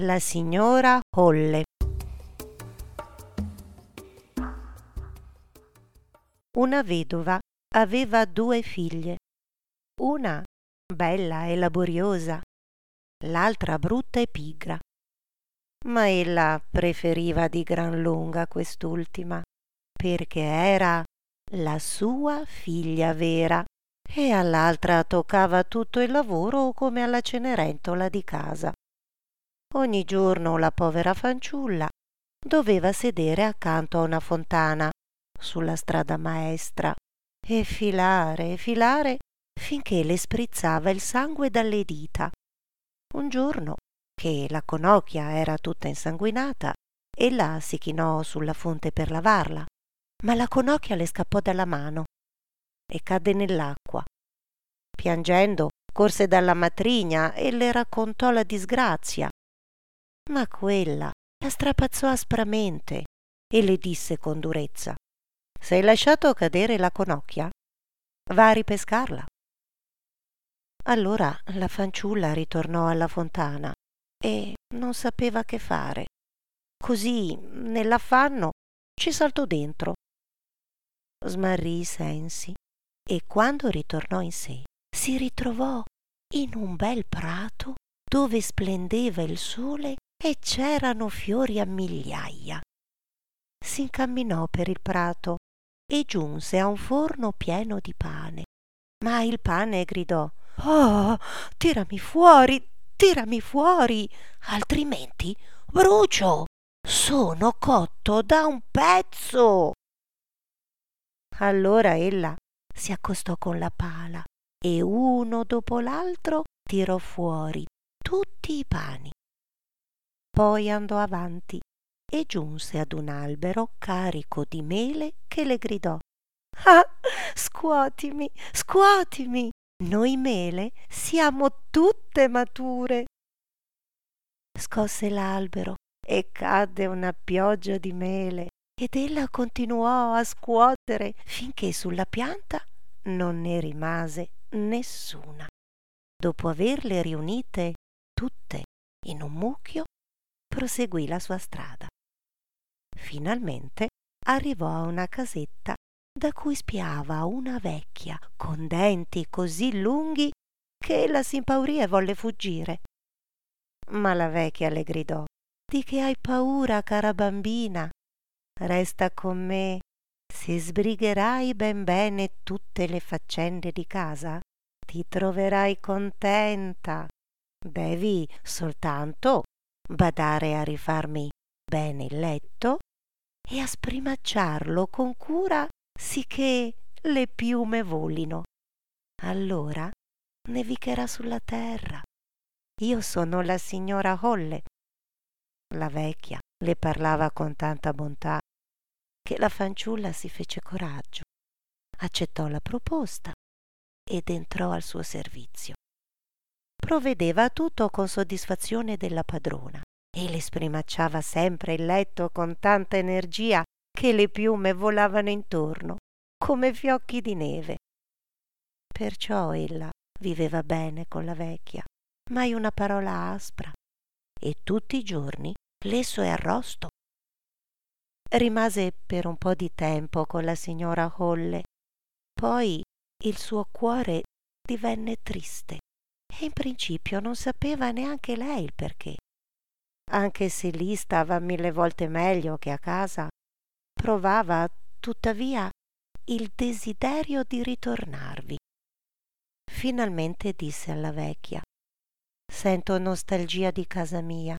La signora Holle. Una vedova aveva due figlie, una bella e laboriosa, l'altra brutta e pigra. Ma ella preferiva di gran lunga quest'ultima, perché era la sua figlia vera e all'altra toccava tutto il lavoro come alla cenerentola di casa. Ogni giorno la povera fanciulla doveva sedere accanto a una fontana sulla strada maestra e filare e filare finché le sprizzava il sangue dalle dita. Un giorno, che la conocchia era tutta insanguinata, ella si chinò sulla fonte per lavarla, ma la conocchia le scappò dalla mano e cadde nell'acqua. Piangendo, corse dalla matrigna e le raccontò la disgrazia ma quella la strapazzò aspramente e le disse con durezza se hai lasciato cadere la conocchia? Va a ripescarla. Allora la fanciulla ritornò alla fontana e non sapeva che fare. Così nell'affanno ci saltò dentro. Smarrì i sensi e quando ritornò in sé si ritrovò in un bel prato dove splendeva il sole e c'erano fiori a migliaia. Si incamminò per il prato e giunse a un forno pieno di pane. Ma il pane gridò Oh, tirami fuori, tirami fuori, altrimenti brucio. Sono cotto da un pezzo. Allora ella si accostò con la pala e uno dopo l'altro tirò fuori tutti i pani poi andò avanti e giunse ad un albero carico di mele che le gridò Ah, scuotimi, scuotimi, noi mele siamo tutte mature. Scosse l'albero e cadde una pioggia di mele ed ella continuò a scuotere finché sulla pianta non ne rimase nessuna. Dopo averle riunite tutte in un mucchio, proseguì la sua strada. Finalmente arrivò a una casetta da cui spiava una vecchia con denti così lunghi che ella impaurì e volle fuggire. Ma la vecchia le gridò Di che hai paura, cara bambina? Resta con me. Se sbrigherai ben bene tutte le faccende di casa, ti troverai contenta. Devi soltanto badare a rifarmi bene il letto e a sprimacciarlo con cura sicché le piume volino. Allora nevicherà sulla terra. Io sono la signora Holle. La vecchia le parlava con tanta bontà che la fanciulla si fece coraggio, accettò la proposta ed entrò al suo servizio provvedeva a tutto con soddisfazione della padrona e le sprimacciava sempre il letto con tanta energia che le piume volavano intorno come fiocchi di neve. Perciò ella viveva bene con la vecchia, mai una parola aspra, e tutti i giorni lesso e arrosto. Rimase per un po' di tempo con la signora Holle, poi il suo cuore divenne triste e in principio non sapeva neanche lei il perché. Anche se lì stava mille volte meglio che a casa, provava tuttavia il desiderio di ritornarvi. Finalmente disse alla vecchia Sento nostalgia di casa mia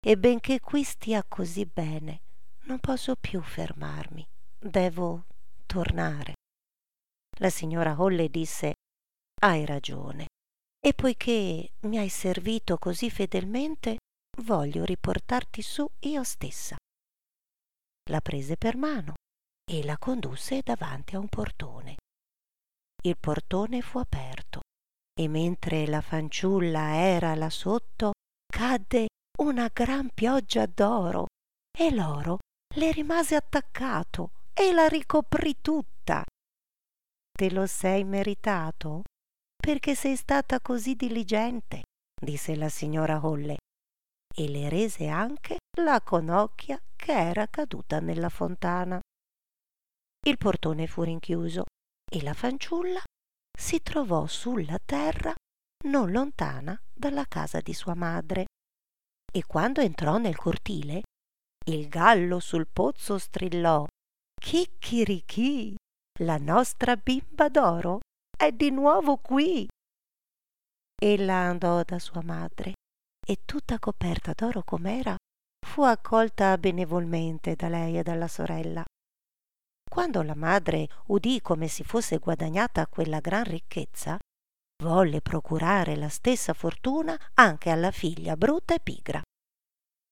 e benché qui stia così bene, non posso più fermarmi. Devo tornare. La signora Holle disse Hai ragione e poiché mi hai servito così fedelmente, voglio riportarti su io stessa. La prese per mano e la condusse davanti a un portone. Il portone fu aperto e mentre la fanciulla era là sotto, cadde una gran pioggia d'oro e l'oro le rimase attaccato e la ricoprì tutta. Te lo sei meritato? Perché sei stata così diligente, disse la signora Holle. e le rese anche la conocchia che era caduta nella fontana. Il portone fu rinchiuso e la fanciulla si trovò sulla terra non lontana dalla casa di sua madre. E quando entrò nel cortile, il gallo sul pozzo strillò Chicchirichì, la nostra bimba d'oro è di nuovo qui. Ella andò da sua madre e tutta coperta d'oro com'era, fu accolta benevolmente da lei e dalla sorella. Quando la madre udì come si fosse guadagnata quella gran ricchezza, volle procurare la stessa fortuna anche alla figlia brutta e pigra.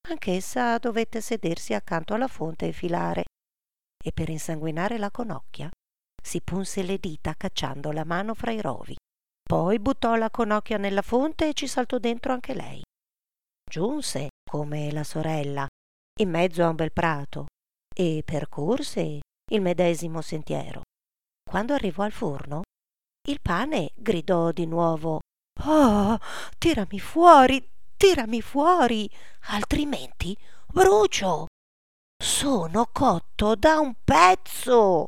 Anch'essa dovette sedersi accanto alla fonte e filare, e per insanguinare la conocchia si punse le dita cacciando la mano fra i rovi. Poi buttò la conocchia nella fonte e ci saltò dentro anche lei giunse, come la sorella, in mezzo a un bel prato e percorse il medesimo sentiero. Quando arrivò al forno, il pane gridò di nuovo Oh, tirami fuori, tirami fuori, altrimenti brucio. Sono cotto da un pezzo.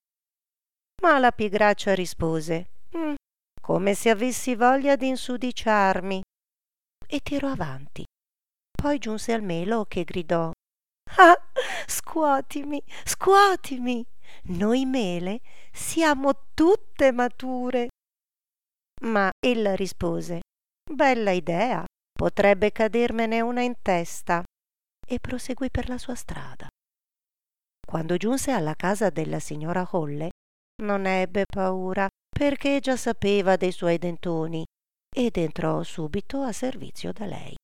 Ma la pigraccia rispose mm, come se avessi voglia di insudiciarmi e tirò avanti poi giunse al melo che gridò Ah, scuotimi, scuotimi. Noi mele siamo tutte mature. Ma ella rispose Bella idea, potrebbe cadermene una in testa. E proseguì per la sua strada. Quando giunse alla casa della signora Holle, non ebbe paura, perché già sapeva dei suoi dentoni, ed entrò subito a servizio da lei.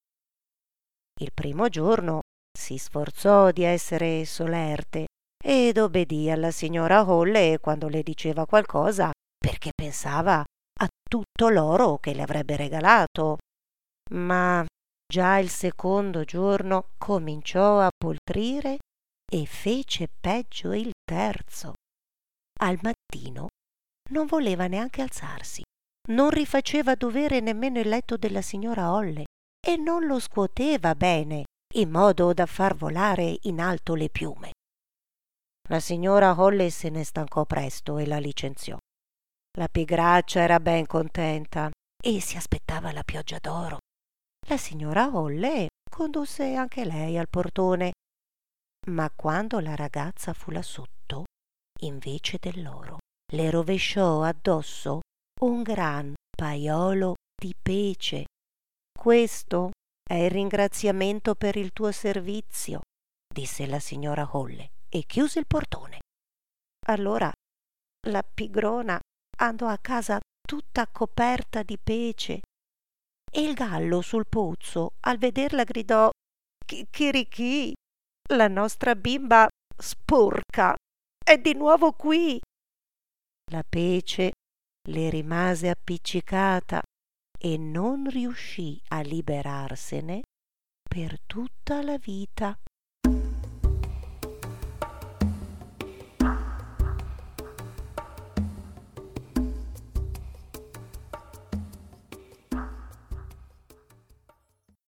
Il primo giorno si sforzò di essere solerte ed obbedì alla signora Holle quando le diceva qualcosa perché pensava a tutto l'oro che le avrebbe regalato. Ma già il secondo giorno cominciò a poltrire e fece peggio il terzo. Al mattino non voleva neanche alzarsi, non rifaceva dovere nemmeno il letto della signora Holle e non lo scuoteva bene, in modo da far volare in alto le piume. La signora Holly se ne stancò presto e la licenziò. La pigraccia era ben contenta e si aspettava la pioggia d'oro. La signora Holle condusse anche lei al portone, ma quando la ragazza fu sotto, invece dell'oro, le rovesciò addosso un gran paiolo di pece. Questo è il ringraziamento per il tuo servizio, disse la signora Holle e chiuse il portone. Allora la pigrona andò a casa tutta coperta di pece e il gallo sul pozzo al vederla gridò Chirichì, la nostra bimba sporca è di nuovo qui. La pece le rimase appiccicata e non riuscì a liberarsene per tutta la vita.